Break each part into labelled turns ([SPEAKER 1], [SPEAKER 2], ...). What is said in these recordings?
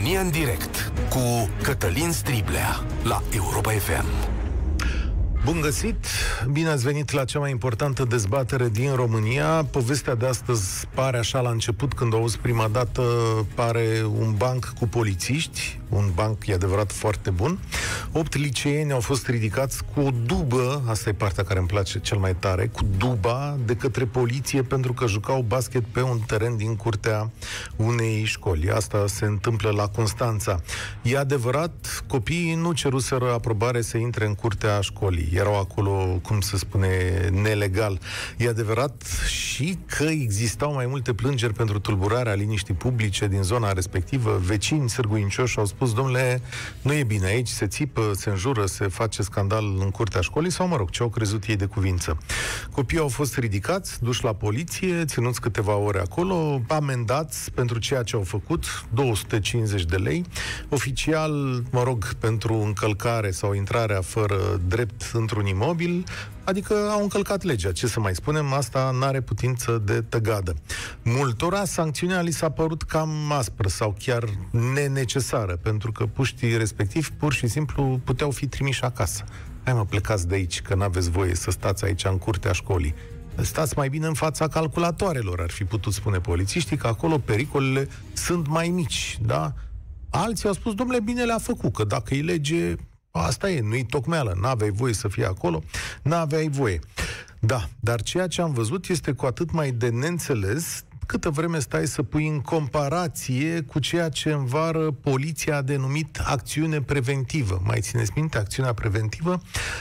[SPEAKER 1] România în direct cu Cătălin Striblea la Europa FM.
[SPEAKER 2] Bun găsit! Bine ați venit la cea mai importantă dezbatere din România. Povestea de astăzi pare așa la început, când o auzi prima dată, pare un banc cu polițiști, un banc, e adevărat, foarte bun. Opt liceeni au fost ridicați cu o dubă, asta e partea care îmi place cel mai tare, cu duba de către poliție pentru că jucau basket pe un teren din curtea unei școli. Asta se întâmplă la Constanța. E adevărat, copiii nu ceruseră aprobare să intre în curtea școlii. Erau acolo, cum se spune, nelegal. E adevărat și că existau mai multe plângeri pentru tulburarea liniștii publice din zona respectivă. Vecini sârguincioși au spus spus, domnule, nu e bine aici, se țipă, se înjură, se face scandal în curtea școlii, sau, mă rog, ce au crezut ei de cuvință. Copiii au fost ridicați, duși la poliție, ținuți câteva ore acolo, amendați pentru ceea ce au făcut, 250 de lei, oficial, mă rog, pentru încălcare sau intrarea fără drept într-un imobil, Adică au încălcat legea. Ce să mai spunem, asta nu are putință de tăgadă. Multora, sancțiunea li s-a părut cam aspră sau chiar nenecesară, pentru că puștii respectivi pur și simplu puteau fi trimiși acasă. Hai mă, plecați de aici, că n-aveți voie să stați aici în curtea școlii. Stați mai bine în fața calculatoarelor, ar fi putut spune polițiștii, că acolo pericolele sunt mai mici, da? Alții au spus, domnule, bine le-a făcut, că dacă e lege, Asta e, nu-i tocmeală, n-aveai voie să fii acolo, n-aveai voie. Da, dar ceea ce am văzut este cu atât mai de neînțeles câtă vreme stai să pui în comparație cu ceea ce în vară poliția a denumit acțiune preventivă. Mai țineți minte acțiunea preventivă?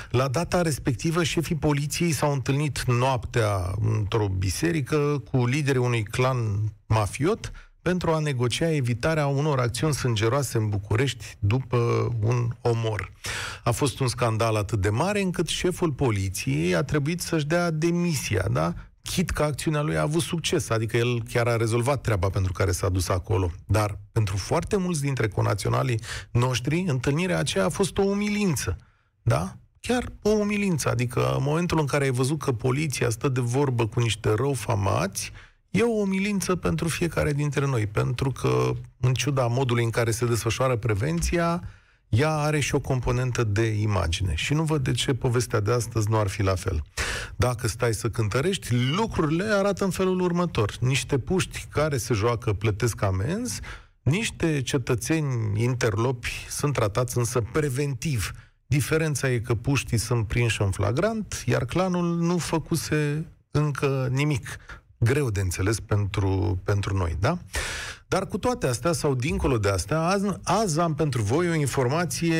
[SPEAKER 2] La data respectivă, șefii poliției s-au întâlnit noaptea într-o biserică cu liderii unui clan mafiot, pentru a negocia evitarea unor acțiuni sângeroase în București după un omor. A fost un scandal atât de mare încât șeful poliției a trebuit să-și dea demisia, da? Chit că acțiunea lui a avut succes, adică el chiar a rezolvat treaba pentru care s-a dus acolo. Dar pentru foarte mulți dintre conaționalii noștri, întâlnirea aceea a fost o umilință. Da? Chiar o umilință. Adică în momentul în care ai văzut că poliția stă de vorbă cu niște rău famați, E o umilință pentru fiecare dintre noi, pentru că, în ciuda modului în care se desfășoară prevenția, ea are și o componentă de imagine. Și nu văd de ce povestea de astăzi nu ar fi la fel. Dacă stai să cântărești, lucrurile arată în felul următor. Niște puști care se joacă plătesc amenzi, niște cetățeni interlopi sunt tratați însă preventiv. Diferența e că puștii sunt prinși în flagrant, iar clanul nu făcuse încă nimic greu de înțeles pentru, pentru noi, da? Dar cu toate astea, sau dincolo de astea, azi, azi am pentru voi o informație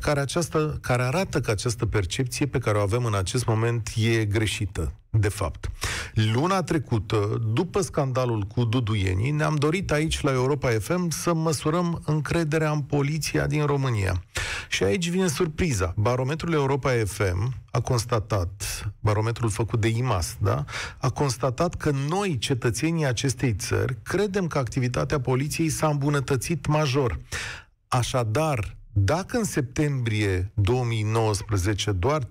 [SPEAKER 2] care, această, care arată că această percepție pe care o avem în acest moment e greșită, de fapt. Luna trecută, după scandalul cu duduienii, ne-am dorit aici la Europa FM să măsurăm încrederea în poliția din România. Și aici vine surpriza. Barometrul Europa FM a constatat, barometrul făcut de IMAS, da? a constatat că noi, cetățenii acestei țări, credem că activitatea poliției s-a îmbunătățit major. Așadar, dacă în septembrie 2019 doar 39%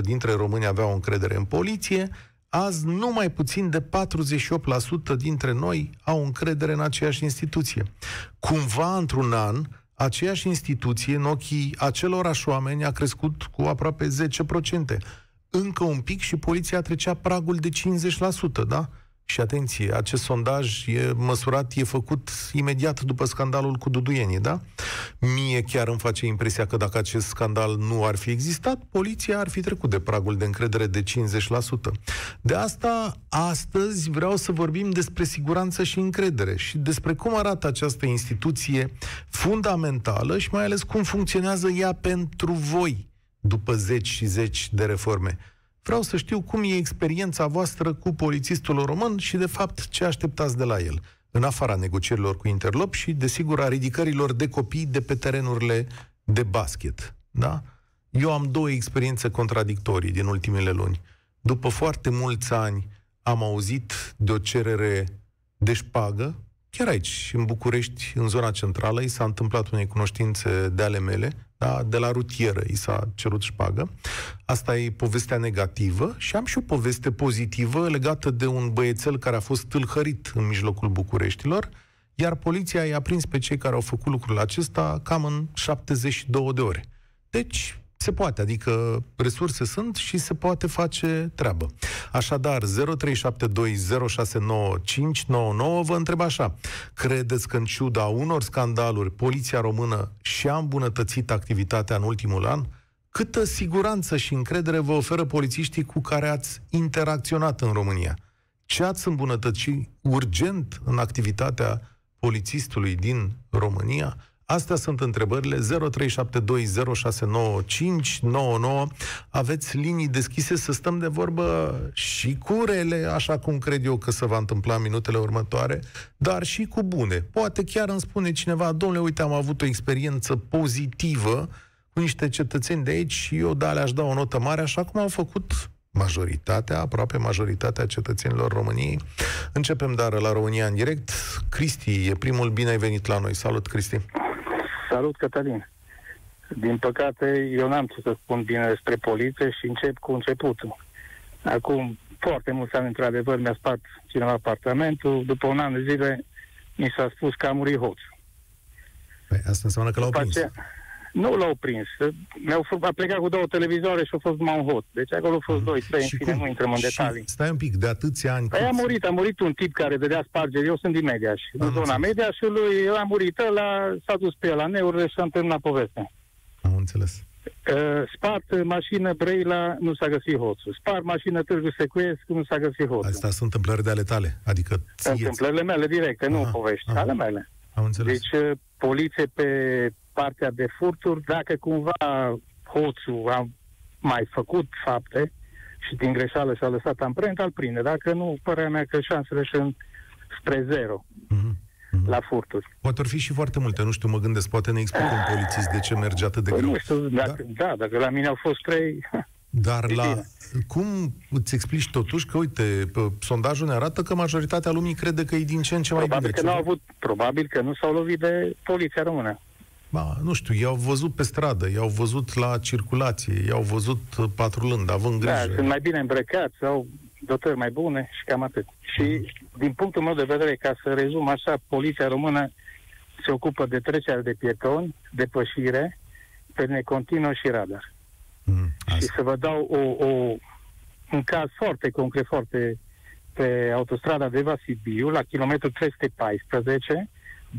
[SPEAKER 2] dintre români aveau încredere în poliție, azi numai puțin de 48% dintre noi au încredere în aceeași instituție. Cumva, într-un an, aceeași instituție, în ochii acelorași oameni, a crescut cu aproape 10%. Încă un pic și poliția trecea pragul de 50%, da? Și atenție, acest sondaj e măsurat, e făcut imediat după scandalul cu duduienii, da? Mie chiar îmi face impresia că dacă acest scandal nu ar fi existat, poliția ar fi trecut de pragul de încredere de 50%. De asta, astăzi vreau să vorbim despre siguranță și încredere și despre cum arată această instituție fundamentală și mai ales cum funcționează ea pentru voi după zeci și zeci de reforme. Vreau să știu cum e experiența voastră cu polițistul român și, de fapt, ce așteptați de la el, în afara negocierilor cu Interlop și, desigur, a ridicărilor de copii de pe terenurile de basket. Da? Eu am două experiențe contradictorii din ultimele luni. După foarte mulți ani am auzit de o cerere de șpagă, chiar aici, în București, în zona centrală, i s-a întâmplat unei cunoștințe de ale mele, da? de la rutieră i s-a cerut șpagă. Asta e povestea negativă și am și o poveste pozitivă legată de un băiețel care a fost tâlhărit în mijlocul Bucureștilor, iar poliția i-a prins pe cei care au făcut lucrul acesta cam în 72 de ore. Deci, se poate, adică resurse sunt și se poate face treabă. Așadar, 0372069599 vă întreb așa. Credeți că în ciuda unor scandaluri, poliția română și-a îmbunătățit activitatea în ultimul an? Câtă siguranță și încredere vă oferă polițiștii cu care ați interacționat în România? Ce ați îmbunătățit urgent în activitatea polițistului din România? Astea sunt întrebările 0372069599. Aveți linii deschise să stăm de vorbă și cu rele, așa cum cred eu că se va întâmpla în minutele următoare, dar și cu bune. Poate chiar îmi spune cineva, domnule, uite, am avut o experiență pozitivă cu niște cetățeni de aici și eu, da, le-aș da o notă mare, așa cum au făcut majoritatea, aproape majoritatea cetățenilor României. Începem, dar, la România în direct. Cristi e primul, bine ai venit la noi. Salut, Cristi!
[SPEAKER 3] Salut, Cătălin. Din păcate, eu n-am ce să spun bine despre poliție și încep cu începutul. Acum foarte mulți ani, într-adevăr, mi-a spart cineva apartamentul. După un an de zile, mi s-a spus că a murit hoț.
[SPEAKER 2] Păi asta înseamnă că l-au prins. Aceea,
[SPEAKER 3] nu l-au prins. Mi-au f- a plecat cu două televizoare și a fost numai un hot. Deci acolo au fost mm. doi, trei, și în fine, cum? nu intrăm în detalii.
[SPEAKER 2] Stai un pic, de atâția ani...
[SPEAKER 3] Păi a murit, a murit un tip care dădea spargeri. Eu sunt din Mediaș. În zona Mediaș și lui a murit ăla, s-a dus pe el la neurile și a terminat povestea.
[SPEAKER 2] Am înțeles.
[SPEAKER 3] Uh, spart mașină Brăila, nu s-a găsit hoțul. Spart mașină Târgu Secuiesc, nu s-a găsit hoțul.
[SPEAKER 2] Astea sunt întâmplări de ale tale, adică ție...
[SPEAKER 3] Întâmplările mele directe, aha, nu povești, aha. ale mele.
[SPEAKER 2] Am înțeles.
[SPEAKER 3] Deci, uh, poliție pe partea de furturi, dacă cumva hoțul a mai făcut fapte și din greșeală și-a lăsat amprenta, îl prinde. Dacă nu, părerea mea că șansele sunt spre zero mm-hmm. la furturi.
[SPEAKER 2] Poate ar fi și foarte multe, nu știu, mă gândesc, poate ne explică un polițist de ce merge atât de păi greu.
[SPEAKER 3] Nu știu, dacă, da? da, dacă la mine au fost trei...
[SPEAKER 2] Dar la, bine. cum îți explici totuși că, uite, sondajul ne arată că majoritatea lumii crede că e din ce în ce mai
[SPEAKER 3] probabil
[SPEAKER 2] bine.
[SPEAKER 3] Că nu au avut, probabil că nu s-au lovit de poliția română.
[SPEAKER 2] Ba, nu știu, i-au văzut pe stradă, i-au văzut la circulație, i-au văzut patrulând, având da, grijă.
[SPEAKER 3] Da, sunt mai bine îmbrăcați, au dotări mai bune și cam atât. Și, mm. din punctul meu de vedere, ca să rezum așa, poliția română se ocupă de trecerea de pietoni, depășire, pe necontinuă și radar. Mm, și să vă dau o, o, un caz foarte concret, foarte pe autostrada Deva-Sibiu, la kilometrul 314,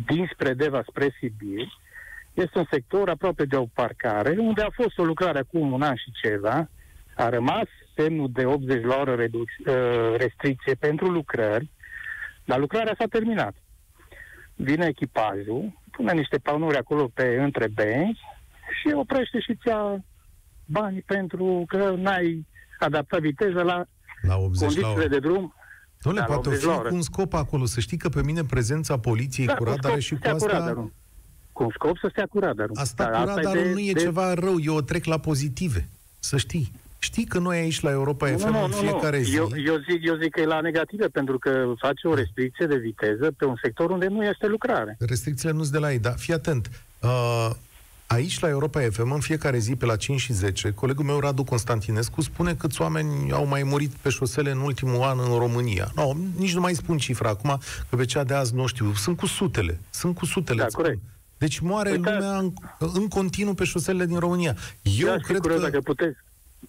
[SPEAKER 3] dinspre Deva spre Sibiu, este un sector aproape de o parcare, unde a fost o lucrare acum un an și ceva, a rămas semnul de 80 la oră reduc- uh, restricție pentru lucrări, dar lucrarea s-a terminat. Vine echipajul, pune niște panuri acolo pe între benzi și oprește și ți-a bani pentru că n-ai adaptat viteza la,
[SPEAKER 2] la 80 condițiile
[SPEAKER 3] la de drum.
[SPEAKER 2] Nu le poate fi cu un scop acolo. Să știi că pe mine prezența poliției da, cu radare și cu asta... Radarul
[SPEAKER 3] cu scop să stea cu radarul.
[SPEAKER 2] Asta Dar cu radarul de, nu e de... ceva rău, eu o trec la pozitive, să știi. Știi că noi aici la Europa nu, FM nu, în fiecare nu. zi...
[SPEAKER 3] Eu, eu, zic, eu zic că e la negative, pentru că face o restricție de viteză pe un sector unde nu este lucrare.
[SPEAKER 2] Restricțiile nu sunt de la ei, dar fii atent. Uh, aici la Europa FM, în fiecare zi, pe la 5 și 10, colegul meu, Radu Constantinescu, spune câți oameni au mai murit pe șosele în ultimul an în România. No, nici nu mai spun cifra acum, că pe cea de azi nu știu. Sunt cu sutele. Sunt cu sutele.
[SPEAKER 3] Da, corect.
[SPEAKER 2] Spun. Deci moare Uite, lumea în, în continuu pe șoselele din România. Eu da, cred că...
[SPEAKER 3] Dacă puteți,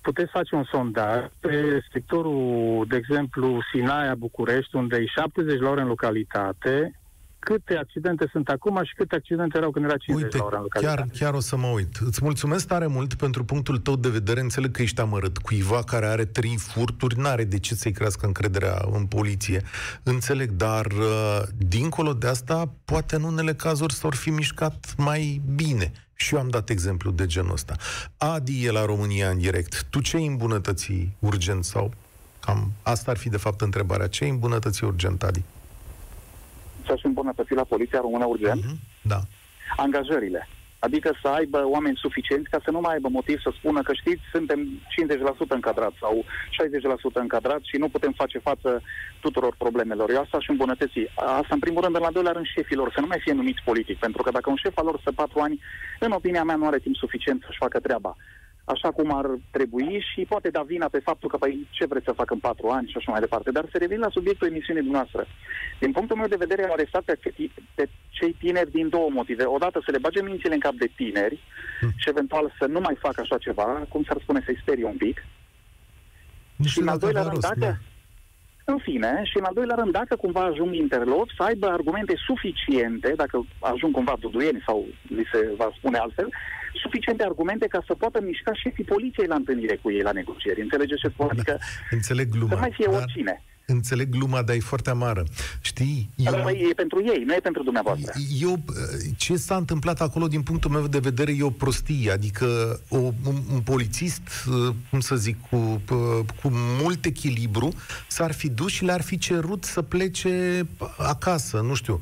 [SPEAKER 3] puteți face un sondaj pe sectorul, de exemplu, Sinaia, București, unde e 70 la ore în localitate, câte accidente sunt acum și câte accidente erau când era 50
[SPEAKER 2] Uite,
[SPEAKER 3] la ora în localitate.
[SPEAKER 2] Chiar, chiar o să mă uit. Îți mulțumesc tare mult pentru punctul tău de vedere. Înțeleg că ești amărât. Cuiva care are trei furturi n-are de ce să-i crească încrederea în poliție. Înțeleg, dar uh, dincolo de asta, poate în unele cazuri s-or fi mișcat mai bine. Și eu am dat exemplu de genul ăsta. Adi e la România în direct. Tu ce îmbunătăți urgent sau cam asta ar fi de fapt întrebarea. Ce îmbunătăți urgent, Adi?
[SPEAKER 4] Să-și îmbunătăți la Poliția Română urgent uh-huh.
[SPEAKER 2] da.
[SPEAKER 4] angajările. Adică să aibă oameni suficienți ca să nu mai aibă motiv să spună că știți, suntem 50% încadrați sau 60% încadrați și nu putem face față tuturor problemelor. Eu asta și îmbunătăți. Asta în primul rând, în al doilea rând șefilor, să nu mai fie numiți politic, pentru că dacă un șef al lor stă patru ani, în opinia mea nu are timp suficient să-și facă treaba. Așa cum ar trebui și poate da vina pe faptul că, păi, ce vreți să fac în patru ani și așa mai departe. Dar să revin la subiectul emisiunii noastre. Din punctul meu de vedere, au arestat pe, pe cei tineri din două motive. Odată să le bage mințile în cap de tineri hmm. și eventual să nu mai facă așa ceva, cum s-ar spune, să-i sperie un pic.
[SPEAKER 2] Nu și în al doilea rând, dacă... Da.
[SPEAKER 4] În fine, și în al doilea rând, dacă cumva ajung interlop, să aibă argumente suficiente, dacă ajung cumva duduieni sau li se va spune altfel, suficiente argumente ca să poată mișca șefii poliției la întâlnire cu ei la negocieri. Înțelegeți ce spun? Adică
[SPEAKER 2] da, înțeleg gluma.
[SPEAKER 4] Să mai fie dar... oricine.
[SPEAKER 2] Înțeleg gluma, dar e foarte amară. Știi?
[SPEAKER 4] Eu... Dar e pentru ei, nu e pentru dumneavoastră.
[SPEAKER 2] Eu, ce s-a întâmplat acolo, din punctul meu de vedere, e o prostie. Adică o, un, un polițist, cum să zic, cu, cu mult echilibru, s-ar fi dus și le-ar fi cerut să plece acasă, nu știu.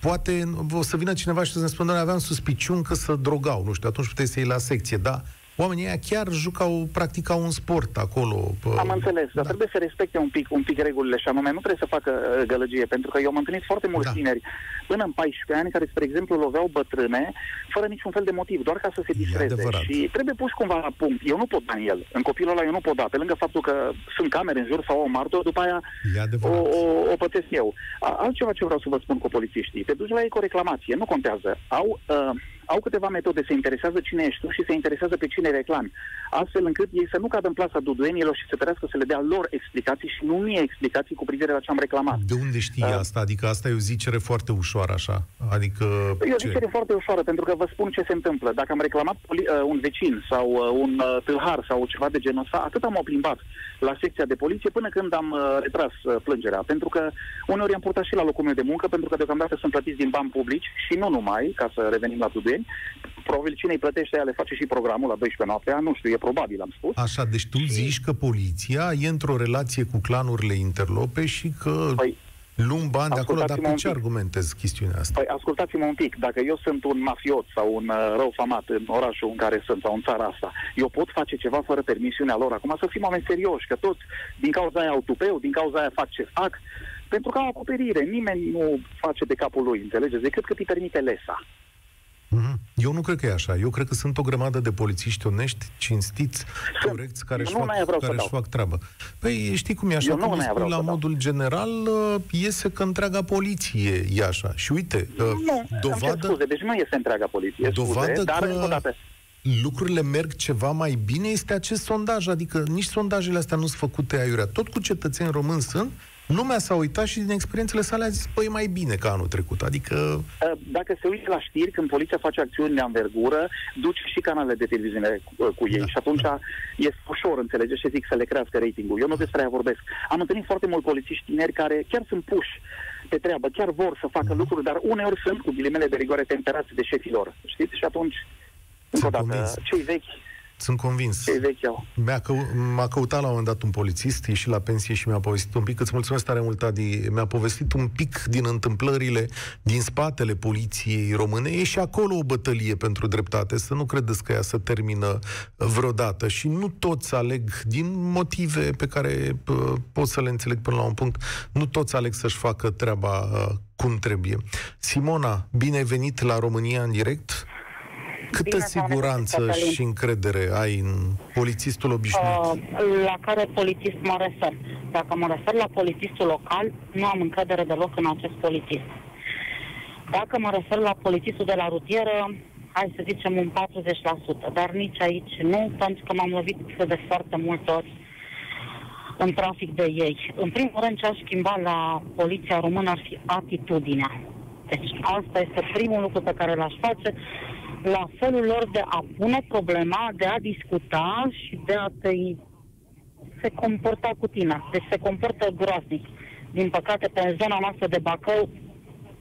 [SPEAKER 2] Poate o să vină cineva și să ne spună, aveam suspiciuni că să drogau, nu știu, atunci puteți să iei la secție, da? Oamenii ăia chiar jucau, practicau un sport acolo.
[SPEAKER 4] Pă... Am înțeles, dar da. trebuie să respecte un pic, un pic regulile și anume nu trebuie să facă uh, gălăgie, pentru că eu am întâlnit foarte mulți da. tineri până în 14 ani care, spre exemplu, loveau bătrâne fără niciun fel de motiv, doar ca să se distreze. Și trebuie pus cumva la punct. Eu nu pot da în el. În copilul ăla eu nu pot da. Pe lângă faptul că sunt camere în jur sau o martor, după aia o, o, o pătesc eu. Altceva ce vreau să vă spun cu polițiștii. Te duci la ei cu o reclamație, nu contează. Au uh, au câteva metode, se interesează cine ești tu și se interesează pe cine reclami, astfel încât ei să nu cadă în plasa duduenilor și să trească să le dea lor explicații și nu mie explicații cu privire la ce am reclamat.
[SPEAKER 2] De unde știi uh, asta? Adică asta e o zicere foarte ușoară, așa? Adică
[SPEAKER 4] e o zicere foarte ușoară, pentru că vă spun ce se întâmplă. Dacă am reclamat uh, un vecin sau uh, un uh, tâlhar sau ceva de genul ăsta, atât am o plimbat la secția de poliție până când am uh, retras uh, plângerea. Pentru că uneori am purtat și la locul meu de muncă, pentru că deocamdată sunt plătiți din bani publici și nu numai, ca să revenim la Tudeni. Probabil cine îi plătește, ea le face și programul la 12 noaptea, nu știu, e probabil, am spus.
[SPEAKER 2] Așa, deci tu și... zici că poliția e într-o relație cu clanurile interlope și că... Păi, luăm bani de acolo, dar pe ce argumentezi chestiunea asta?
[SPEAKER 4] Păi, ascultați-mă un pic. Dacă eu sunt un mafiot sau un uh, rău famat în orașul în care sunt sau în țara asta, eu pot face ceva fără permisiunea lor. Acum să fim oameni serioși, că toți din cauza aia au tupeu, din cauza aia fac ce fac, pentru că au acoperire. Nimeni nu face de capul lui, înțelegeți? Decât cât îi permite lesa.
[SPEAKER 2] Mhm. Eu nu cred că e așa. Eu cred că sunt o grămadă de polițiști onești, cinstiți, corecți, care își fac, care își fac treaba. Păi știi cum e așa, cum spun la modul general, uh, iese că întreaga poliție e așa. Și uite,
[SPEAKER 4] uh, nu, dovadă... scuze, deci nu este întreaga poliție,
[SPEAKER 2] dovadă
[SPEAKER 4] scuze,
[SPEAKER 2] dar
[SPEAKER 4] încă o dată
[SPEAKER 2] lucrurile merg ceva mai bine este acest sondaj. Adică nici sondajele astea nu sunt făcute aiurea. Tot cu cetățeni români sunt lumea s-a uitat și din experiențele sale a zis, păi mai bine ca anul trecut. Adică...
[SPEAKER 4] Uh, dacă se uită la știri, când poliția face acțiuni de anvergură, duce și canalele de televiziune cu, uh, cu ei da, și atunci da. e ușor, înțelege, și zic să le crească ratingul. Eu nu despre aia vorbesc. Am întâlnit foarte mulți polițiști tineri care chiar sunt puși pe treabă, chiar vor să facă mm. lucruri, dar uneori sunt cu ghilimele de rigoare temperați de șefilor. Știți? Și atunci, încă o dată, cei vechi
[SPEAKER 2] sunt convins. Mi-a cău- m-a căutat la un moment dat un polițist, ieși la pensie și mi-a povestit un pic. Îți mulțumesc tare mult, Adi. Mi-a povestit un pic din întâmplările din spatele poliției române. E și acolo o bătălie pentru dreptate. Să nu credeți că ea să termină vreodată. Și nu toți aleg, din motive pe care p- pot să le înțeleg până la un punct, nu toți aleg să-și facă treaba uh, cum trebuie. Simona, bine venit la România în direct. Câtă Bine siguranță și încredere ai în polițistul obișnuit? Uh,
[SPEAKER 5] la care polițist mă refer? Dacă mă refer la polițistul local, nu am încredere deloc în acest polițist. Dacă mă refer la polițistul de la rutieră, hai să zicem un 40%, dar nici aici nu, pentru că m-am lovit de foarte multe ori în trafic de ei. În primul rând, ce aș schimba la poliția română ar fi atitudinea. Deci asta este primul lucru pe care l-aș face la felul lor de a pune problema, de a discuta și de a te se comporta cu tine. Deci se comportă groaznic. Din păcate, pe zona noastră de Bacău,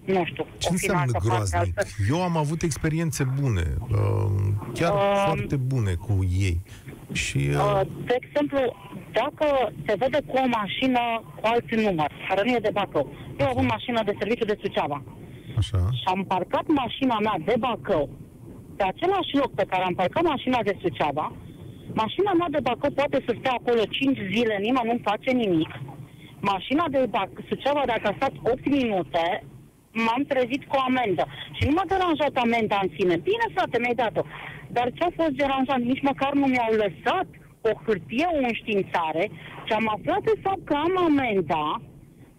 [SPEAKER 5] nu știu.
[SPEAKER 2] Ce înseamnă groaznic? Eu am avut experiențe bune, uh, chiar uh, foarte bune cu ei. Și, uh... Uh,
[SPEAKER 5] de exemplu, dacă se vede cu o mașină cu alt număr, care nu e de Bacău, eu am mașină de serviciu de Suceava.
[SPEAKER 2] Așa.
[SPEAKER 5] Și am parcat mașina mea de Bacău pe același loc pe care am parcat mașina de Suceava, mașina mea de Bacău poate să stea acolo 5 zile, nimeni nu face nimic. Mașina de Bac- Suceava, dacă a stat 8 minute, m-am trezit cu o amendă. Și nu m-a deranjat amenda în sine. Bine, frate, mi-ai dat-o. Dar ce a fost deranjant? Nici măcar nu mi-au lăsat o hârtie, o înștiințare și am aflat de fapt că am amenda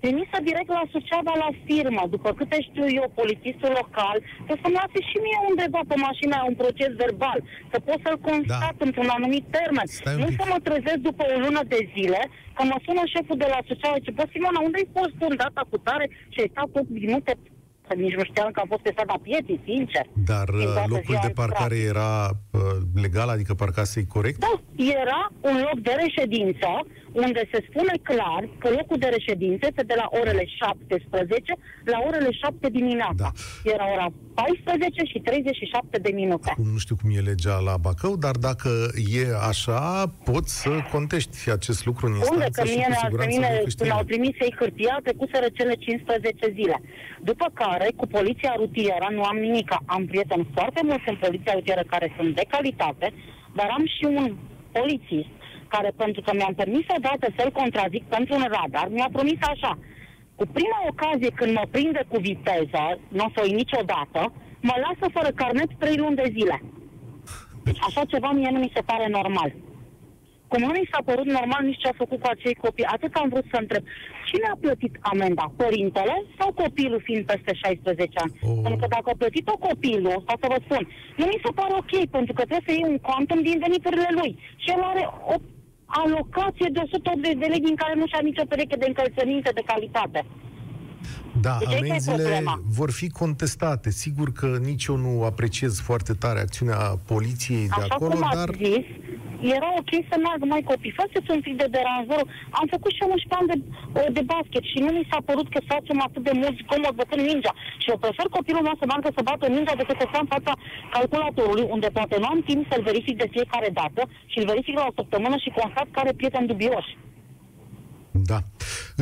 [SPEAKER 5] trimisă direct la Suceava la firmă. După câte știu eu, polițistul local, să să-mi lase și mie undeva pe mașina un proces verbal, să pot să-l constat da. într-un anumit termen. Nu să mă trezesc după o lună de zile, că mă sună șeful de la Suceava și bă, Simona, unde-ai fost în data cu tare și ai stat 8 minute că nici nu știam că am fost pe strada pieții, sincer.
[SPEAKER 2] Dar uh, locul de parcare era uh, legal, adică parcasei corect?
[SPEAKER 5] Da, era un loc de reședință unde se spune clar că locul de reședință este de la orele 17 la orele 7 dimineața. Da. Era ora 14 și 37 de minute.
[SPEAKER 2] Acum nu știu cum e legea la Bacău, dar dacă e așa, poți să contești acest lucru în instanță
[SPEAKER 5] Unde? Că mie,
[SPEAKER 2] și cu
[SPEAKER 5] mine, când au trimis ei hârtia, trecuseră cele 15 zile. După care, cu poliția rutieră, nu am nimic. Am prieteni foarte mulți în poliția rutieră care sunt de calitate, dar am și un polițist care, pentru că mi-am permis odată să-l contrazic pentru un radar, mi-a promis așa. Cu prima ocazie când mă prinde cu viteză, nu o să o niciodată, mă lasă fără carnet trei luni de zile. Deci așa ceva mie nu mi se pare normal. Cum nu mi s-a părut normal nici ce a făcut cu acei copii. Atât am vrut să întreb. Cine a plătit amenda? Părintele sau copilul fiind peste 16 ani? Oh. Pentru că dacă a plătit-o copilul, asta să vă spun, nu mi se pare ok, pentru că trebuie să iei un quantum din veniturile lui. Și el are o alocație de 180 de lei din care nu și-a nicio pereche de încălțăminte de calitate.
[SPEAKER 2] Da, deci amenziile vor fi contestate. Sigur că nici eu nu apreciez foarte tare acțiunea poliției
[SPEAKER 5] Așa
[SPEAKER 2] de acolo,
[SPEAKER 5] cum
[SPEAKER 2] dar...
[SPEAKER 5] zis, era ok să meargă mai copii. Faceți un pic de deranjor. Am făcut și 11 ani de, de basket și nu mi s-a părut că facem atât de mult comod bătând mingea. Și eu prefer copilul meu să meargă să bată mingea decât să stau în fața calculatorului, unde poate nu am timp să-l verific de fiecare dată și îl verific la o săptămână și constat care prieteni dubioși.
[SPEAKER 2] Da.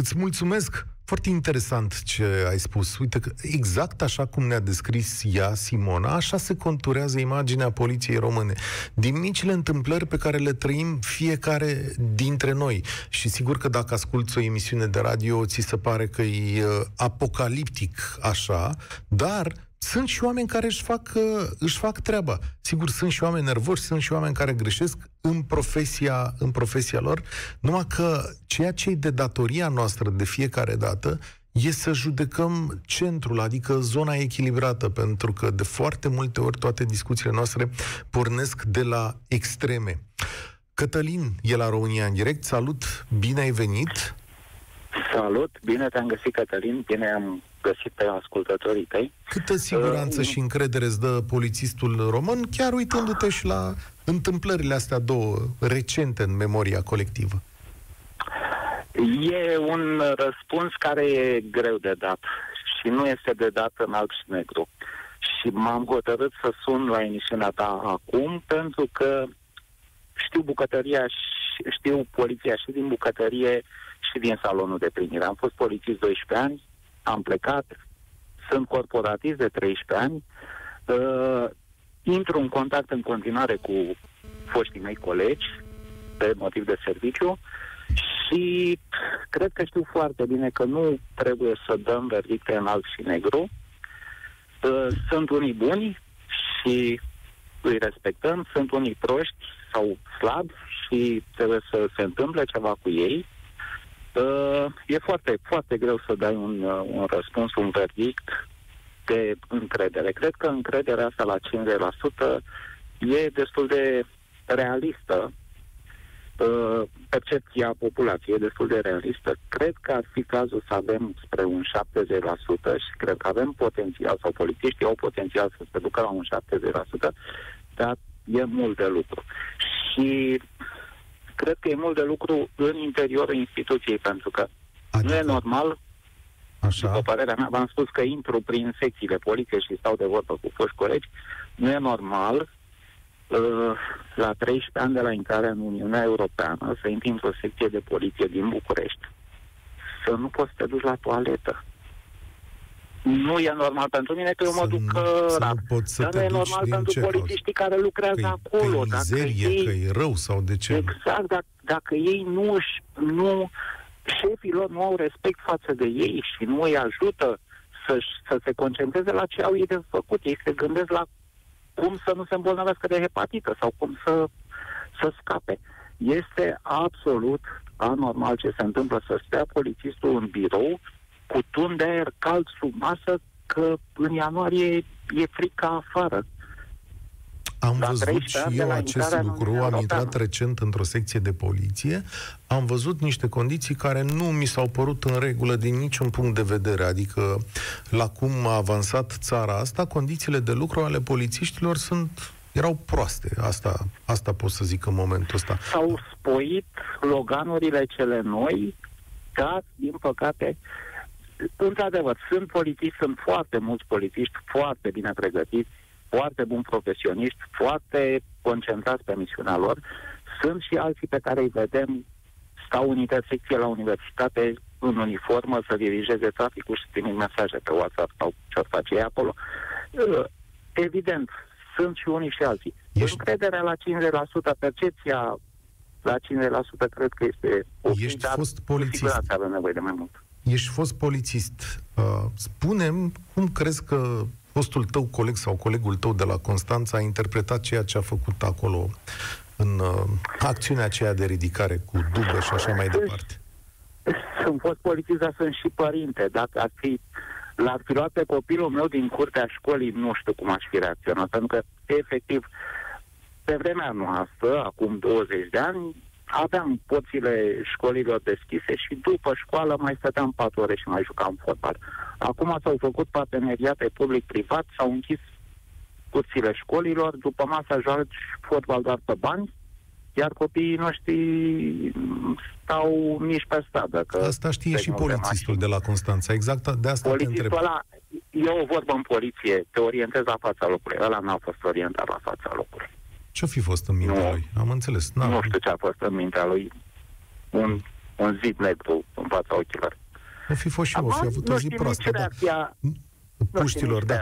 [SPEAKER 2] Îți mulțumesc foarte interesant ce ai spus. Uite că exact așa cum ne-a descris ea, Simona, așa se conturează imaginea poliției române. Din micile întâmplări pe care le trăim fiecare dintre noi. Și sigur că dacă asculți o emisiune de radio, ți se pare că e uh, apocaliptic așa, dar sunt și oameni care își fac, uh, își fac treaba. Sigur, sunt și oameni nervoși, sunt și oameni care greșesc în profesia, în profesia lor, numai că ceea ce e de datoria noastră de fiecare dată e să judecăm centrul, adică zona echilibrată, pentru că de foarte multe ori toate discuțiile noastre pornesc de la extreme. Cătălin e la România în direct. Salut, bine ai venit!
[SPEAKER 6] Salut, bine te-am găsit, Cătălin, bine am găsit pe ascultătorii tăi.
[SPEAKER 2] Câtă siguranță uh, și încredere îți dă polițistul român, chiar uitându-te și la întâmplările astea două recente în memoria colectivă?
[SPEAKER 6] E un răspuns care e greu de dat și nu este de dat în alb și negru. Și m-am hotărât să sun la emisiunea ta acum pentru că știu bucătăria, știu poliția și din bucătărie și din salonul de primire. Am fost polițist 12 ani, am plecat, sunt corporatist de 13 ani, uh, intru în contact în continuare cu foștii mei colegi pe motiv de serviciu și cred că știu foarte bine că nu trebuie să dăm verdicte în alb și negru. Uh, sunt unii buni și îi respectăm, sunt unii proști sau slabi și trebuie să se întâmple ceva cu ei. Uh, e foarte, foarte greu să dai un, uh, un răspuns, un verdict de încredere. Cred că încrederea asta la 50% e destul de realistă. Uh, percepția populației e destul de realistă. Cred că ar fi cazul să avem spre un 70% și cred că avem potențial, sau politiștii au potențial să se ducă la un 70%, dar e mult de lucru. Și cred că e mult de lucru în interiorul instituției, pentru că adică. nu e normal, Așa. după părerea mea, v-am spus că intru prin secțiile politice și stau de vorbă cu foști colegi, nu e normal uh, la 13 ani de la intrarea în Uniunea Europeană să intri într-o secție de poliție din București, să nu poți să te duci la toaletă nu e normal pentru mine că eu mă duc rar. Dar nu e normal pentru polițiștii care lucrează
[SPEAKER 2] că
[SPEAKER 6] acolo.
[SPEAKER 2] Că dacă ei, că e rău sau de ce?
[SPEAKER 6] Exact, dacă, dacă ei nu, nu șefii lor nu au respect față de ei și nu îi ajută să să, să se concentreze la ce au ei de făcut. Ei se gândesc la cum să nu se îmbolnăvească de hepatită sau cum să, să scape. Este absolut anormal ce se întâmplă să stea polițistul în birou cu tun de aer cald sub masă că în ianuarie e frica afară.
[SPEAKER 2] Am la văzut și eu acest lucru, am intrat recent într-o secție de poliție, am văzut niște condiții care nu mi s-au părut în regulă din niciun punct de vedere, adică la cum a avansat țara asta, condițiile de lucru ale polițiștilor sunt erau proaste. Asta, asta pot să zic în momentul ăsta.
[SPEAKER 6] S-au spoit loganurile cele noi, dar, din păcate, într-adevăr, sunt polițiști, sunt foarte mulți polițiști foarte bine pregătiți, foarte buni profesioniști, foarte concentrați pe misiunea lor. Sunt și alții pe care îi vedem stau în intersecție la universitate în uniformă să dirigeze traficul și trimit mesaje pe WhatsApp sau ce ar face ei acolo. Uh, evident, sunt și unii și alții. Ești... Încrederea la 50%, percepția la 50% cred că este
[SPEAKER 2] o Ești fost polițist.
[SPEAKER 6] avem nevoie de mai mult.
[SPEAKER 2] Ești fost polițist. Uh, spunem cum crezi că fostul tău coleg sau colegul tău de la Constanța a interpretat ceea ce a făcut acolo în uh, acțiunea aceea de ridicare cu dubă și așa mai departe?
[SPEAKER 6] Sunt fost polițist, dar sunt și părinte. Dacă ar fi, l-ar fi luat pe copilul meu din curtea școlii, nu știu cum aș fi reacționat, pentru că, efectiv, pe vremea noastră, acum 20 de ani, aveam porțile școlilor deschise și după școală mai stăteam patru ore și mai jucam fotbal. Acum s-au făcut parteneriate public-privat, s-au închis curțile școlilor, după masa joaci fotbal doar pe bani, iar copiii noștri stau nici pe stradă. Că
[SPEAKER 2] asta știe și polițistul de la Constanța, exact de asta
[SPEAKER 6] polițistul te întreb. Ăla, eu o vorbă în poliție, te orientez la fața locului. Ăla n-a fost orientat la fața locului.
[SPEAKER 2] Ce-a fi fost în mintea nu, lui? Am înțeles.
[SPEAKER 6] N-am. Nu știu ce a fost în mintea lui. Un, un zid negru în fața ochilor.
[SPEAKER 2] O fi fost și eu, o fi avut o zi proastă. Da. Reacția, puștilor, da.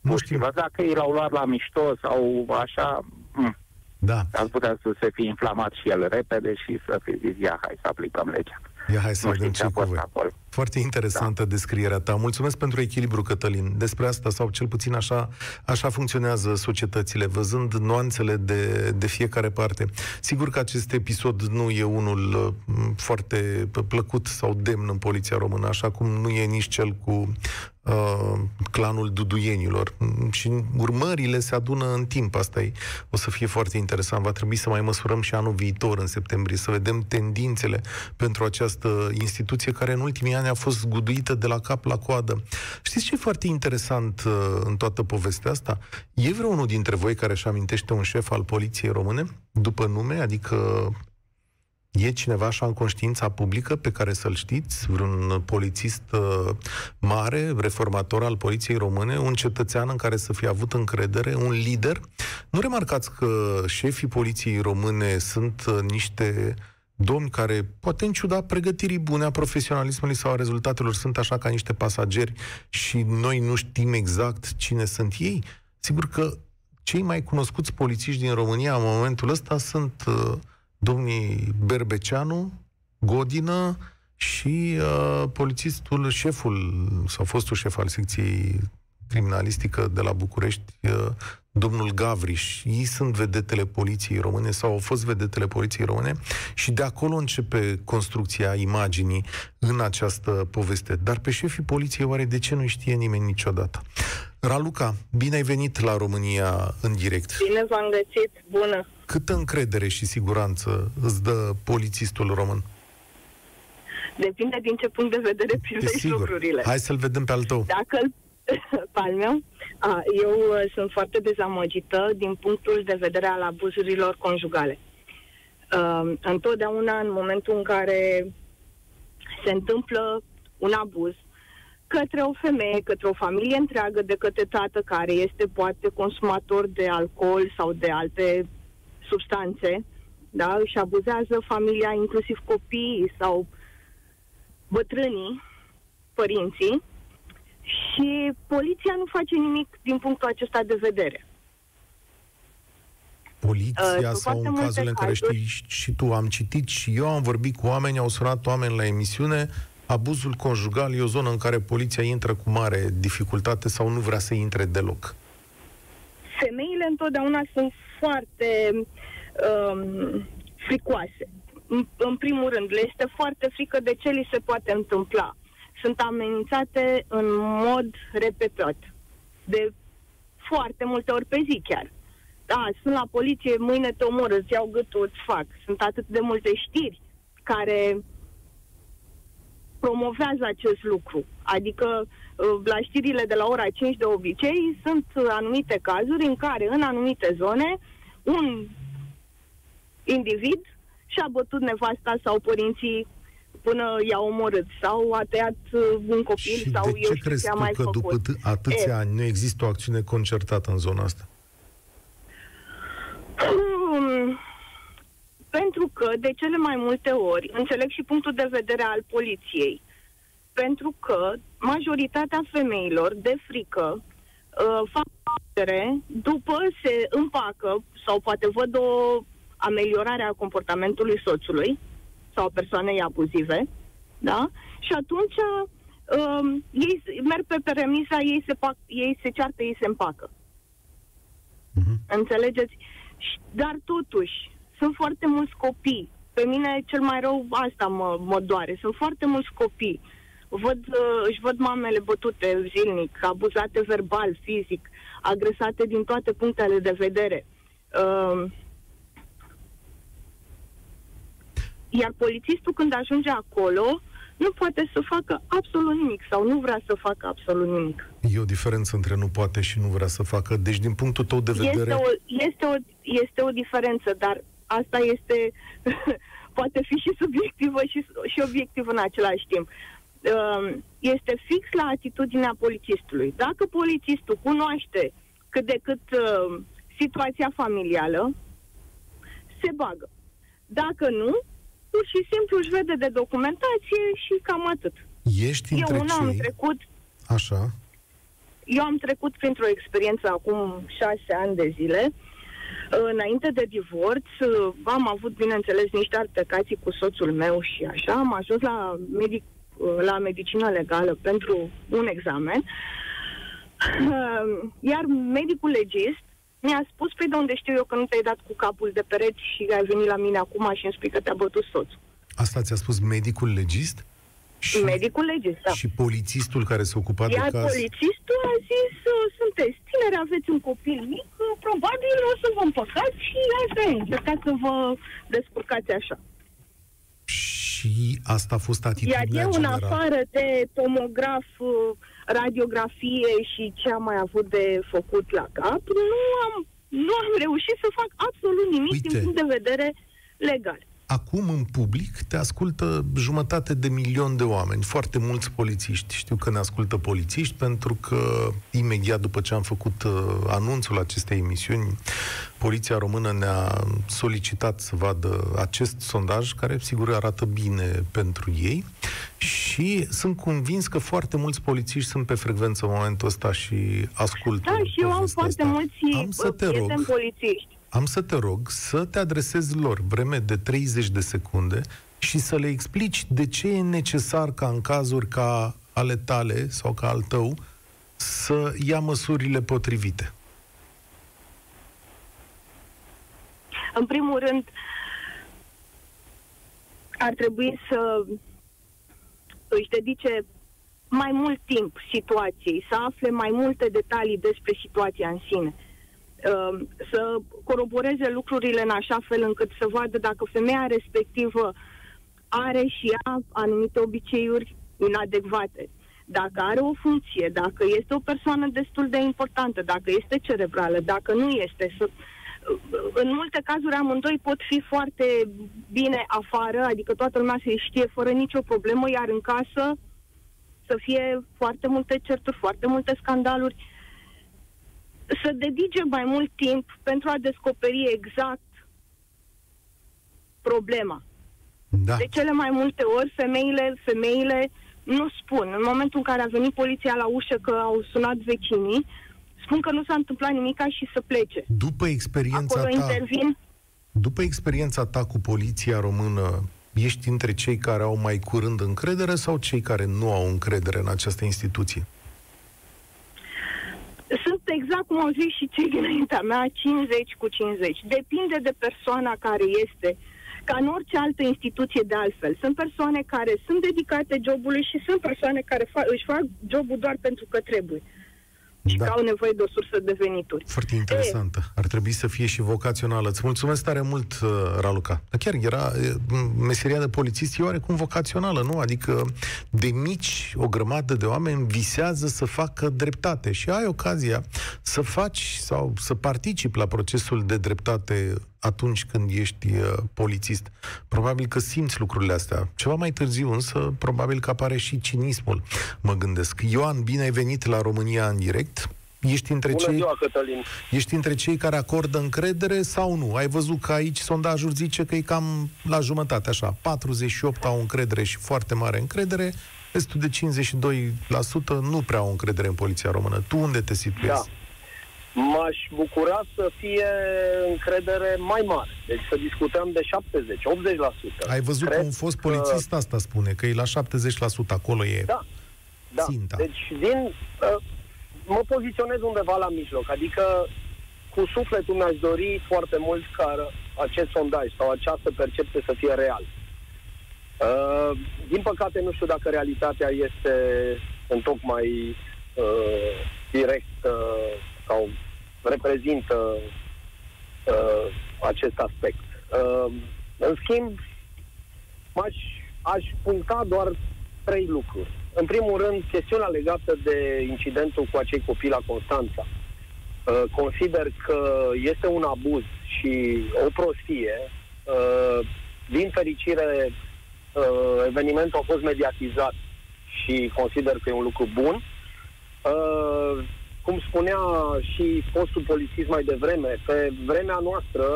[SPEAKER 6] Nu știu. Dacă ei l-au luat la mișto sau așa, m-
[SPEAKER 2] da.
[SPEAKER 6] ar putea să se fie inflamat și el repede și să fi zis, ia, hai să aplicăm legea.
[SPEAKER 2] Ia hai să nu vedem ce cu voi. Acolo. Foarte interesantă da. descrierea ta. Mulțumesc pentru echilibru, Cătălin. Despre asta, sau cel puțin așa, așa funcționează societățile, văzând nuanțele de, de fiecare parte. Sigur că acest episod nu e unul uh, foarte plăcut sau demn în poliția română, așa cum nu e nici cel cu uh, clanul duduienilor. Și urmările se adună în timp. Asta e, o să fie foarte interesant. Va trebui să mai măsurăm și anul viitor, în septembrie, să vedem tendințele pentru această instituție care în ultimii ani a fost guduită de la cap la coadă. Știți ce e foarte interesant uh, în toată povestea asta? E vreunul dintre voi care își amintește un șef al poliției române după nume, adică E cineva așa în conștiința publică pe care să-l știți? Vreun polițist uh, mare, reformator al poliției române, un cetățean în care să fie avut încredere, un lider? Nu remarcați că șefii poliției române sunt uh, niște domni care, poate în ciuda pregătirii bune a profesionalismului sau a rezultatelor, sunt așa ca niște pasageri și noi nu știm exact cine sunt ei? Sigur că cei mai cunoscuți polițiști din România în momentul ăsta sunt uh, domnii Berbeceanu, Godină și uh, polițistul, șeful sau fostul șef al secției criminalistică de la București, uh, domnul Gavriș. Ei sunt vedetele poliției române sau au fost vedetele poliției române și de acolo începe construcția imaginii în această poveste. Dar pe șefii poliției oare de ce nu știe nimeni niciodată? Raluca, bine ai venit la România în direct.
[SPEAKER 7] Bine v-am găsit, bună.
[SPEAKER 2] Câtă încredere și siguranță îți dă polițistul român?
[SPEAKER 7] Depinde din ce punct de vedere privești lucrurile.
[SPEAKER 2] Hai să-l vedem pe al tău.
[SPEAKER 7] Dacă Palmea, a, eu uh, sunt foarte dezamăgită din punctul de vedere al abuzurilor conjugale. Uh, întotdeauna, în momentul în care se întâmplă un abuz, către o femeie, către o familie întreagă, de către tată care este poate consumator de alcool sau de alte substanțe, da, și abuzează familia, inclusiv copiii sau bătrânii, părinții, și poliția nu face nimic din punctul acesta de vedere.
[SPEAKER 2] Poliția uh, sau în cazurile în care știi și tu, am citit și eu, am vorbit cu oameni, au sunat oameni la emisiune, abuzul conjugal e o zonă în care poliția intră cu mare dificultate sau nu vrea să intre deloc?
[SPEAKER 7] Femeile întotdeauna sunt foarte um, fricoase. În, în primul rând, le este foarte frică de ce li se poate întâmpla. Sunt amenințate în mod repetat. De foarte multe ori pe zi chiar. Da, sunt la poliție, mâine te omor, îți iau gâtul, îți fac. Sunt atât de multe știri care promovează acest lucru. Adică uh, la știrile de la ora 5 de obicei sunt anumite cazuri în care în anumite zone un individ și-a bătut nevasta sau părinții până i-a omorât sau a tăiat uh, un copil
[SPEAKER 2] și
[SPEAKER 7] sau
[SPEAKER 2] de
[SPEAKER 7] eu
[SPEAKER 2] ce
[SPEAKER 7] știu
[SPEAKER 2] crezi
[SPEAKER 7] ce a
[SPEAKER 2] tu
[SPEAKER 7] mai
[SPEAKER 2] că
[SPEAKER 7] făcut.
[SPEAKER 2] după t- atâția
[SPEAKER 7] E.
[SPEAKER 2] ani nu există o acțiune concertată în zona asta?
[SPEAKER 7] Hmm, pentru că, de cele mai multe ori, înțeleg și punctul de vedere al poliției, pentru că majoritatea femeilor de frică uh, fac afacere, după se împacă sau poate văd o ameliorare a comportamentului soțului sau a persoanei abuzive, da? Și atunci um, ei merg pe premisa, ei se, pac, ei se ceartă, ei se împacă.
[SPEAKER 2] Mhm.
[SPEAKER 7] Înțelegeți? Și- Dar totuși, sunt foarte mulți copii. Pe mine cel mai rău asta mă, mă doare. Sunt foarte mulți copii. Văd, uh, își văd mamele bătute zilnic, abuzate verbal, fizic, agresate din toate punctele de vedere. Uh, iar polițistul când ajunge acolo nu poate să facă absolut nimic sau nu vrea să facă absolut nimic.
[SPEAKER 2] E o diferență între nu poate și nu vrea să facă. Deci, din punctul tău de vedere...
[SPEAKER 7] Este o, este, o, este o diferență, dar asta este, poate fi și subiectivă și, și obiectiv în același timp. Um, Este fix la atitudinea polițistului. Dacă polițistul cunoaște cât de cât uh, situația familială, se bagă. Dacă nu, pur și simplu își vede de documentație și cam atât.
[SPEAKER 2] Ești
[SPEAKER 7] Eu
[SPEAKER 2] între
[SPEAKER 7] una am
[SPEAKER 2] cei...
[SPEAKER 7] trecut
[SPEAKER 2] Așa.
[SPEAKER 7] eu am trecut printr-o experiență acum șase ani de zile. Înainte de divorț, am avut, bineînțeles, niște altercații cu soțul meu și așa. Am ajuns la, medic, la medicină legală pentru un examen. Iar medicul legist mi-a spus, pe de unde știu eu că nu te-ai dat cu capul de pereți și ai venit la mine acum și îmi spui că te-a bătut soțul.
[SPEAKER 2] Asta ți-a spus medicul legist? Și,
[SPEAKER 7] Medicul legist, da.
[SPEAKER 2] și polițistul care se ocupa
[SPEAKER 7] Iar
[SPEAKER 2] de caz?
[SPEAKER 7] polițistul a zis, uh, sunteți tineri, aveți un copil mic, uh, probabil o să vă împăcați și asta e, încercați să vă descurcați așa.
[SPEAKER 2] Și asta a fost
[SPEAKER 7] Iar
[SPEAKER 2] atitudinea
[SPEAKER 7] eu, în
[SPEAKER 2] generală.
[SPEAKER 7] afară de tomograf, uh, radiografie și ce am mai avut de făcut la cap, nu am, nu am reușit să fac absolut nimic
[SPEAKER 2] Uite.
[SPEAKER 7] din punct de vedere legal.
[SPEAKER 2] Acum, în public, te ascultă jumătate de milion de oameni, foarte mulți polițiști. Știu că ne ascultă polițiști pentru că imediat după ce am făcut uh, anunțul acestei emisiuni, Poliția Română ne-a solicitat să vadă acest sondaj, care sigur arată bine pentru ei și sunt convins că foarte mulți polițiști sunt pe frecvență în momentul ăsta și ascultă
[SPEAKER 7] Da, și eu am
[SPEAKER 2] povestea
[SPEAKER 7] foarte
[SPEAKER 2] asta.
[SPEAKER 7] mulți
[SPEAKER 2] Am să
[SPEAKER 7] uh,
[SPEAKER 2] te rog
[SPEAKER 7] prieteni polițiști.
[SPEAKER 2] Am să te rog să te adresezi lor vreme de 30 de secunde și să le explici de ce e necesar ca în cazuri ca ale tale sau ca al tău să ia măsurile potrivite.
[SPEAKER 7] În primul rând, ar trebui să își dedice mai mult timp situației, să afle mai multe detalii despre situația în sine. Uh, Să coroboreze lucrurile în așa fel încât să vadă dacă femeia respectivă are și ea anumite obiceiuri inadecvate. Dacă are o funcție, dacă este o persoană destul de importantă, dacă este cerebrală, dacă nu este. Să, în multe cazuri amândoi pot fi foarte bine afară, adică toată lumea se știe fără nicio problemă, iar în casă să fie foarte multe certuri, foarte multe scandaluri. Să dedice mai mult timp pentru a descoperi exact problema.
[SPEAKER 2] Da.
[SPEAKER 7] De cele mai multe ori, femeile, femeile nu spun. În momentul în care a venit poliția la ușă că au sunat vecinii, spun că nu s-a întâmplat nimica și să plece.
[SPEAKER 2] După experiența
[SPEAKER 7] Acolo
[SPEAKER 2] ta,
[SPEAKER 7] intervin
[SPEAKER 2] după experiența ta cu poliția română, Ești între cei care au mai curând încredere sau cei care nu au încredere în această instituție?
[SPEAKER 7] Sunt exact cum au zis și cei dinaintea mea, 50 cu 50. Depinde de persoana care este, ca în orice altă instituție de altfel. Sunt persoane care sunt dedicate jobului și sunt persoane care fa- își fac jobul doar pentru că trebuie și da. că au nevoie de o sursă de venituri.
[SPEAKER 2] Foarte interesantă. E. Ar trebui să fie și vocațională. Îți mulțumesc tare mult, uh, Raluca. Chiar era meseria de polițist e oarecum vocațională, nu? Adică de mici o grămadă de oameni visează să facă dreptate și ai ocazia să faci sau să participi la procesul de dreptate atunci când ești uh, polițist. Probabil că simți lucrurile astea. Ceva mai târziu, însă, probabil că apare și cinismul, mă gândesc. Ioan, bine ai venit la România în direct. Ești între,
[SPEAKER 8] Bună
[SPEAKER 2] cei,
[SPEAKER 8] ziua, Cătălin.
[SPEAKER 2] ești între cei care acordă încredere sau nu? Ai văzut că aici sondajul zice că e cam la jumătate, așa. 48 au încredere și foarte mare încredere, restul de 52% nu prea au încredere în poliția română. Tu unde te situezi?
[SPEAKER 8] Da. M-aș bucura să fie încredere mai mare. Deci să discutăm de 70-80%.
[SPEAKER 2] Ai văzut Cred că un fost polițist că... asta spune, că e la 70%, acolo e
[SPEAKER 8] da, da.
[SPEAKER 2] ținta.
[SPEAKER 8] Deci din, uh, mă poziționez undeva la mijloc, adică cu sufletul mi-aș dori foarte mult ca acest sondaj sau această percepție să fie real. Uh, din păcate nu știu dacă realitatea este în tocmai uh, direct uh, sau reprezintă uh, acest aspect. Uh, în schimb, aș, aș puncta doar trei lucruri. În primul rând, chestiunea legată de incidentul cu acei copii la Constanța. Uh, consider că este un abuz și o prostie. Uh, din fericire, uh, evenimentul a fost mediatizat și consider că e un lucru bun. Uh, cum spunea și postul polițist mai devreme, pe vremea noastră,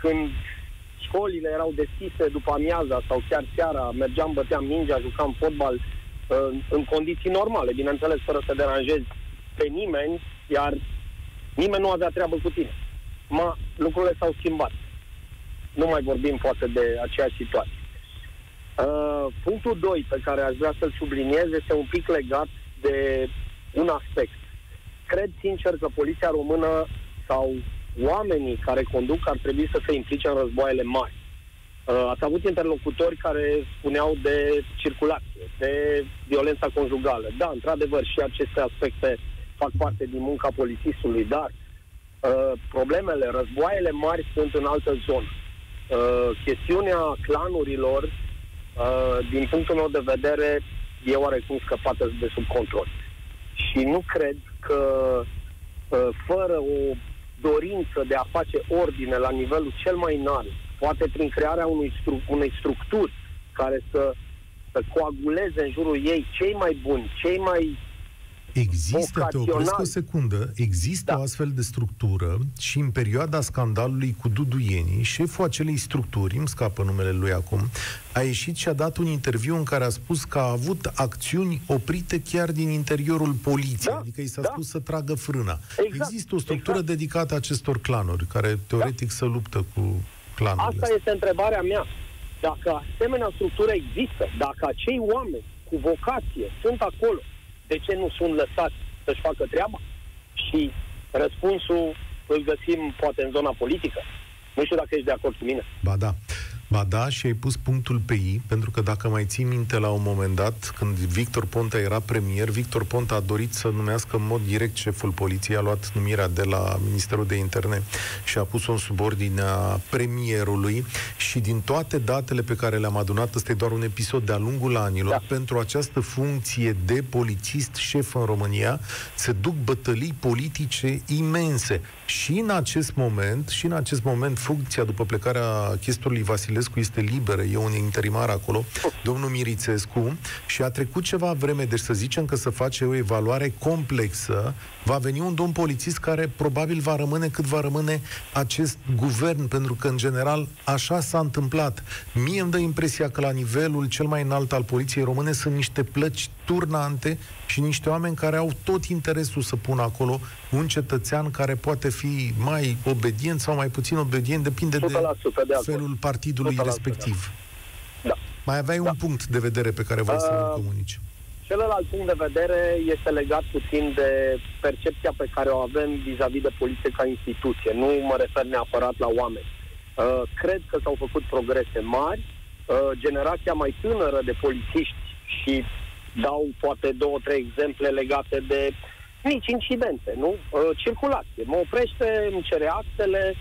[SPEAKER 8] când școlile erau deschise după amiaza sau chiar seara, mergeam, băteam mingea, jucam fotbal uh, în condiții normale, bineînțeles, fără să deranjezi pe nimeni, iar nimeni nu avea treabă cu tine. Ma, lucrurile s-au schimbat. Nu mai vorbim poate de aceeași situație. Uh, punctul 2 pe care aș vrea să-l subliniez este un pic legat de un aspect cred sincer că poliția română sau oamenii care conduc ar trebui să se implice în războaiele mari. Uh, ați avut interlocutori care spuneau de circulație, de violența conjugală. Da, într-adevăr, și aceste aspecte fac parte din munca polițistului, dar uh, problemele, războaiele mari sunt în altă zonă. Uh, chestiunea clanurilor, uh, din punctul meu de vedere, e oarecum scăpată de sub control. Și nu cred că uh, fără o dorință de a face ordine la nivelul cel mai înalt, poate prin crearea unui stru- unei structuri care să, să coaguleze în jurul ei cei mai buni, cei mai
[SPEAKER 2] Există, te opresc o secundă, există da. o astfel de structură și în perioada scandalului cu Duduienii, șeful acelei structuri, îmi scapă numele lui acum, a ieșit și a dat un interviu în care a spus că a avut acțiuni oprite chiar din interiorul poliției, da, adică i s-a da. spus să tragă frâna. Exact, Există o structură exact. dedicată acestor clanuri, care teoretic da. să luptă cu clanurile
[SPEAKER 8] Asta astea. este întrebarea mea. Dacă asemenea structură există, dacă acei oameni cu vocație sunt acolo, de ce nu sunt lăsați să-și facă treaba? Și răspunsul îl găsim poate în zona politică. Nu știu dacă ești de acord cu mine.
[SPEAKER 2] Ba da. Ba da, și ai pus punctul pe I, pentru că dacă mai ții minte la un moment dat, când Victor Ponta era premier, Victor Ponta a dorit să numească în mod direct șeful poliției, a luat numirea de la Ministerul de Interne și a pus-o în subordinea premierului și din toate datele pe care le-am adunat, ăsta e doar un episod de-a lungul anilor, da. pentru această funcție de polițist șef în România, se duc bătălii politice imense. Și în acest moment, și în acest moment, funcția după plecarea chestorului Vasile Vasilescu este liberă, e un interimar acolo, domnul Mirițescu, și a trecut ceva vreme, deci să zicem că să face o evaluare complexă, va veni un domn polițist care probabil va rămâne cât va rămâne acest guvern, pentru că, în general, așa s-a întâmplat. Mie îmi dă impresia că la nivelul cel mai înalt al poliției române sunt niște plăci turnante și niște oameni care au tot interesul să pună acolo un cetățean care poate fi mai obedient sau mai puțin obedient, depinde de, de felul partidului respectiv.
[SPEAKER 8] Da.
[SPEAKER 2] mai aveai da. un punct de vedere pe care vrei uh, să-l comunici.
[SPEAKER 8] Celălalt punct de vedere este legat puțin de percepția pe care o avem vis-a-vis de poliție ca instituție. Nu mă refer neapărat la oameni. Uh, cred că s-au făcut progrese mari. Uh, generația mai tânără de polițiști și dau poate două, trei exemple legate de mici incidente, nu? Uh, circulație. Mă oprește, îmi cere actele,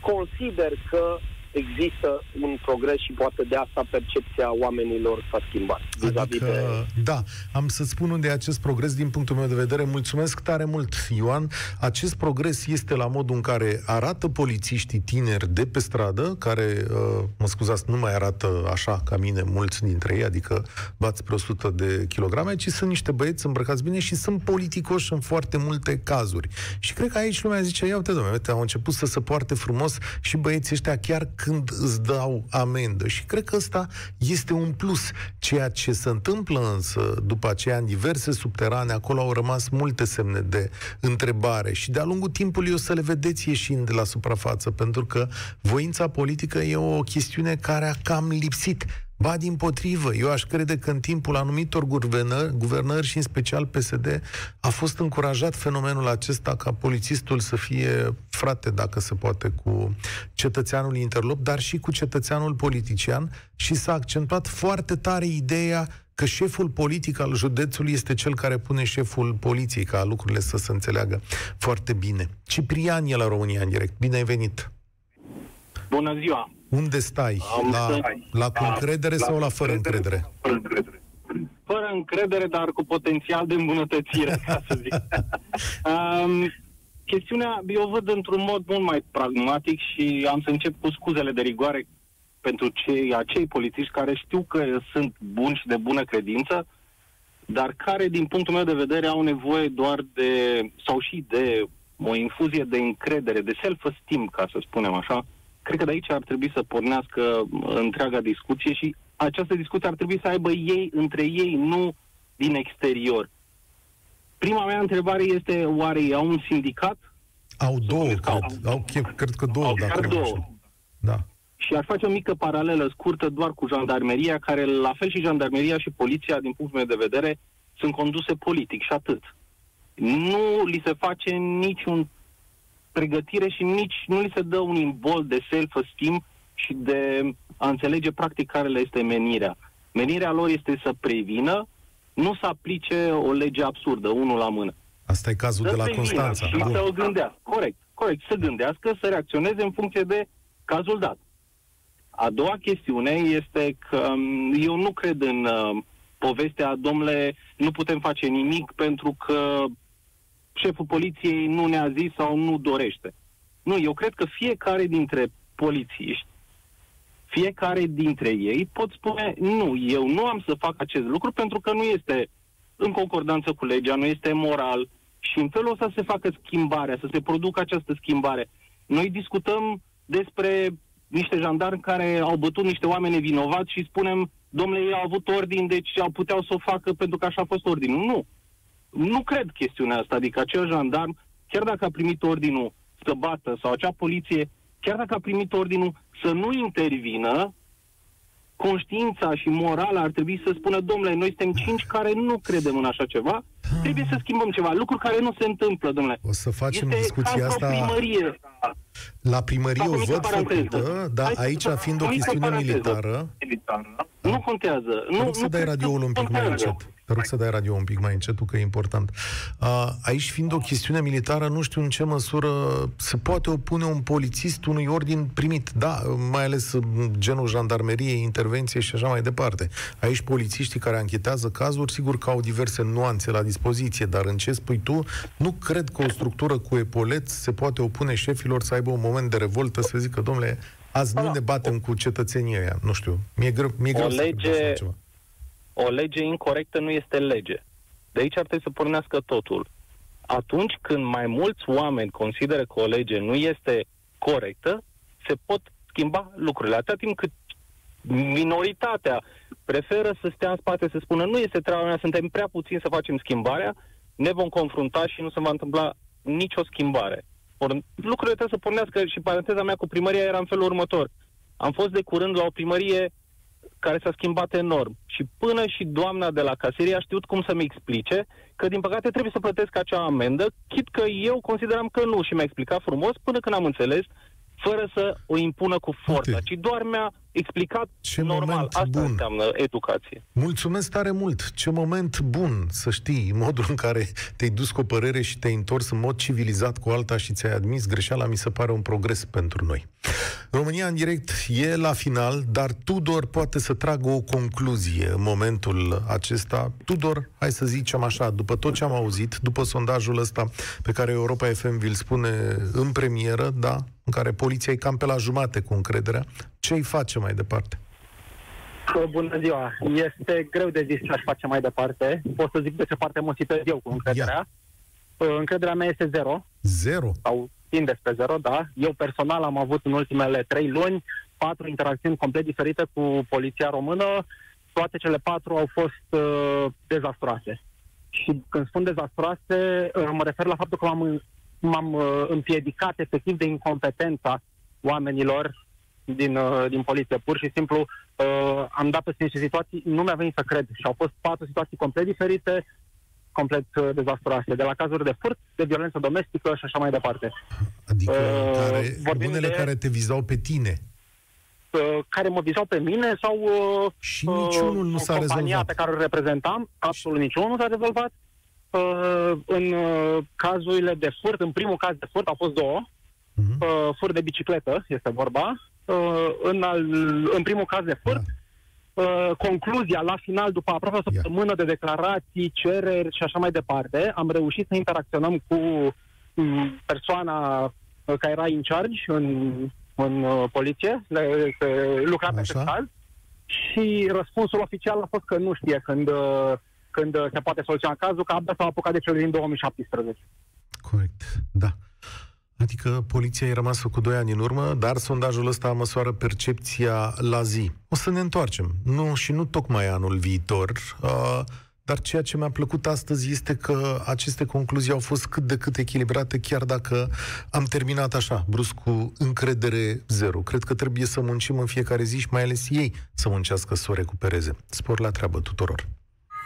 [SPEAKER 8] consider că există un progres și poate de asta percepția oamenilor s-a schimbat.
[SPEAKER 2] Adică, de... da, am să spun unde e acest progres din punctul meu de vedere. Mulțumesc tare mult, Ioan. Acest progres este la modul în care arată polițiștii tineri de pe stradă, care, uh, mă scuzați, nu mai arată așa ca mine mulți dintre ei, adică bați pe 100 de kilograme, ci sunt niște băieți îmbrăcați bine și sunt politicoși în foarte multe cazuri. Și cred că aici lumea zice, ia uite, domnule, au început să se poarte frumos și băieții ăștia chiar când îți dau amendă. Și cred că ăsta este un plus. Ceea ce se întâmplă însă după aceea în diverse subterane, acolo au rămas multe semne de întrebare și de-a lungul timpului o să le vedeți ieșind de la suprafață, pentru că voința politică e o chestiune care a cam lipsit. Ba din potrivă, eu aș crede că în timpul anumitor guvernări, guvernări și în special PSD a fost încurajat fenomenul acesta ca polițistul să fie frate, dacă se poate, cu cetățeanul interlop, dar și cu cetățeanul politician și s-a accentuat foarte tare ideea că șeful politic al județului este cel care pune șeful poliției, ca lucrurile să se înțeleagă foarte bine. Ciprian e la România în direct. Bine ai venit!
[SPEAKER 9] Bună ziua!
[SPEAKER 2] Unde stai? La, la cu încredere sau la fără încredere?
[SPEAKER 9] Fără încredere. Fără încredere, dar cu potențial de îmbunătățire, ca să zic. um, chestiunea, eu văd într-un mod mult mai pragmatic și am să încep cu scuzele de rigoare pentru cei, acei polițiști care știu că sunt buni și de bună credință, dar care, din punctul meu de vedere, au nevoie doar de, sau și de o infuzie de încredere, de self-esteem, ca să spunem așa, Cred că de aici ar trebui să pornească întreaga discuție și această discuție ar trebui să aibă ei între ei, nu din exterior. Prima mea întrebare este, oare ei au un sindicat?
[SPEAKER 2] Au două, cred. Au, au, cred că două, au dacă două. Da.
[SPEAKER 9] Și ar face o mică paralelă scurtă doar cu jandarmeria, care, la fel și jandarmeria și poliția, din punctul meu de vedere, sunt conduse politic și atât. Nu li se face niciun pregătire și nici nu li se dă un imbol de self-esteem și de a înțelege practic care le este menirea. Menirea lor este să prevină, nu să aplice o lege absurdă, unul la mână.
[SPEAKER 2] Asta e cazul să de la Constanța.
[SPEAKER 9] Și să o gândească. Corect, corect. Să gândească, să reacționeze în funcție de cazul dat. A doua chestiune este că um, eu nu cred în uh, povestea, domnule, nu putem face nimic pentru că șeful poliției nu ne-a zis sau nu dorește. Nu, eu cred că fiecare dintre polițiști, fiecare dintre ei pot spune, nu, eu nu am să fac acest lucru pentru că nu este în concordanță cu legea, nu este moral și în felul ăsta se facă schimbarea, să se producă această schimbare. Noi discutăm despre niște jandarmi care au bătut niște oameni vinovați și spunem, domnule, ei au avut ordin, deci au puteau să o facă pentru că așa a fost ordinul. Nu nu cred chestiunea asta, adică acel jandarm, chiar dacă a primit ordinul să bată sau acea poliție, chiar dacă a primit ordinul să nu intervină, conștiința și morala ar trebui să spună, domnule, noi suntem cinci care nu credem în așa ceva, trebuie să schimbăm ceva, lucruri care nu se întâmplă, domnule.
[SPEAKER 2] O să facem este discuția asta... Primărie. La primărie o văd făcută, dar aici fiind o chestiune militară...
[SPEAKER 9] Nu contează.
[SPEAKER 2] Nu, nu să dai radioul un pic mai încet. Te rog să dai radio un pic mai încetul, că e important. Uh, aici, fiind o chestiune militară, nu știu în ce măsură se poate opune un polițist unui ordin primit. Da, mai ales genul jandarmeriei, intervenție și așa mai departe. Aici, polițiștii care anchetează cazuri, sigur că au diverse nuanțe la dispoziție, dar în ce spui tu, nu cred că o structură cu epoleți se poate opune șefilor să aibă un moment de revoltă, să zică, domnule, azi nu ne batem cu cetățenia aia. Nu știu, mi-e greu, mi-e greu o lege, să ceva
[SPEAKER 9] o lege incorrectă nu este lege. De aici ar trebui să pornească totul. Atunci când mai mulți oameni consideră că o lege nu este corectă, se pot schimba lucrurile. Atâta timp cât minoritatea preferă să stea în spate, să spună nu este treaba mea, suntem prea puțini să facem schimbarea, ne vom confrunta și nu se va întâmpla nicio schimbare. Or, lucrurile trebuie să pornească și paranteza mea cu primăria era în felul următor. Am fost de curând la o primărie care s-a schimbat enorm. Și până și doamna de la caserie a știut cum să-mi explice că, din păcate, trebuie să plătesc acea amendă, chit că eu consideram că nu și mi-a explicat frumos până când am înțeles fără să o impună cu forța, ci doar mi-a explicat
[SPEAKER 2] Ce
[SPEAKER 9] normal.
[SPEAKER 2] moment
[SPEAKER 9] Asta
[SPEAKER 2] bun.
[SPEAKER 9] înseamnă educație.
[SPEAKER 2] Mulțumesc tare mult! Ce moment bun să știi modul în care te-ai dus cu o părere și te-ai întors în mod civilizat cu alta și ți-ai admis greșeala, mi se pare un progres pentru noi. România în direct e la final, dar Tudor poate să tragă o concluzie în momentul acesta. Tudor, hai să zicem așa, după tot ce am auzit, după sondajul ăsta pe care Europa FM vi-l spune în premieră, da, în care poliția e cam pe la jumate cu încrederea, ce îi face mai departe?
[SPEAKER 10] Bună ziua! Este greu de zis ce aș face mai departe. Pot să zic de ce parte mă situez eu cu încrederea. Uh, Încrederea mea este zero,
[SPEAKER 2] Zero?
[SPEAKER 10] sau tinde spre zero, da. Eu personal am avut în ultimele trei luni patru interacțiuni complet diferite cu poliția română. Toate cele patru au fost uh, dezastroase. Și când spun dezastroase, uh, mă refer la faptul că m-am, în- m-am uh, împiedicat efectiv de incompetența oamenilor din, uh, din poliție. Pur și simplu uh, am dat peste niște situații, nu mi-a venit să cred. Și au fost patru situații complet diferite, complet uh, dezastroase. De la cazuri de furt, de violență domestică și așa mai departe.
[SPEAKER 2] Adică
[SPEAKER 10] Uh,
[SPEAKER 2] care,
[SPEAKER 10] vorbim
[SPEAKER 2] unele
[SPEAKER 10] de-
[SPEAKER 2] care te vizau pe tine.
[SPEAKER 10] Uh, care mă vizau pe mine sau uh,
[SPEAKER 2] Și niciunul nu s-a
[SPEAKER 10] compania
[SPEAKER 2] rezolvat.
[SPEAKER 10] pe care o reprezentam, absolut niciunul nu s-a rezolvat. Uh, în uh, cazurile de furt, în primul caz de furt au fost două.
[SPEAKER 2] Mhm.
[SPEAKER 10] Uh, furt de bicicletă este vorba. Uh, în, al, în primul caz de furt, uh, concluzia la final, după aproape o săptămână de declarații, cereri și așa mai departe, am reușit să interacționăm cu mm, persoana uh, care era in charge în, în uh, poliție, le- că lucra pe acest caz, și răspunsul oficial a fost că nu știe când, uh, când uh, se poate soluționa cazul, că abia s-au apucat de cel din 2017.
[SPEAKER 2] Corect, da. Adică poliția e rămasă cu doi ani în urmă, dar sondajul ăsta măsoară percepția la zi. O să ne întoarcem. Nu și nu tocmai anul viitor, uh, dar ceea ce mi-a plăcut astăzi este că aceste concluzii au fost cât de cât echilibrate, chiar dacă am terminat așa, brusc cu încredere zero. Cred că trebuie să muncim în fiecare zi și mai ales ei să muncească să o recupereze. Spor la treabă tuturor!